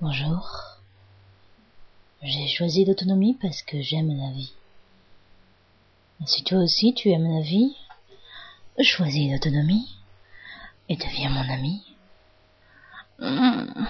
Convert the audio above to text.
Bonjour. J'ai choisi l'autonomie parce que j'aime la vie. Si toi aussi tu aimes la vie, choisis l'autonomie et deviens mon ami. Hmm.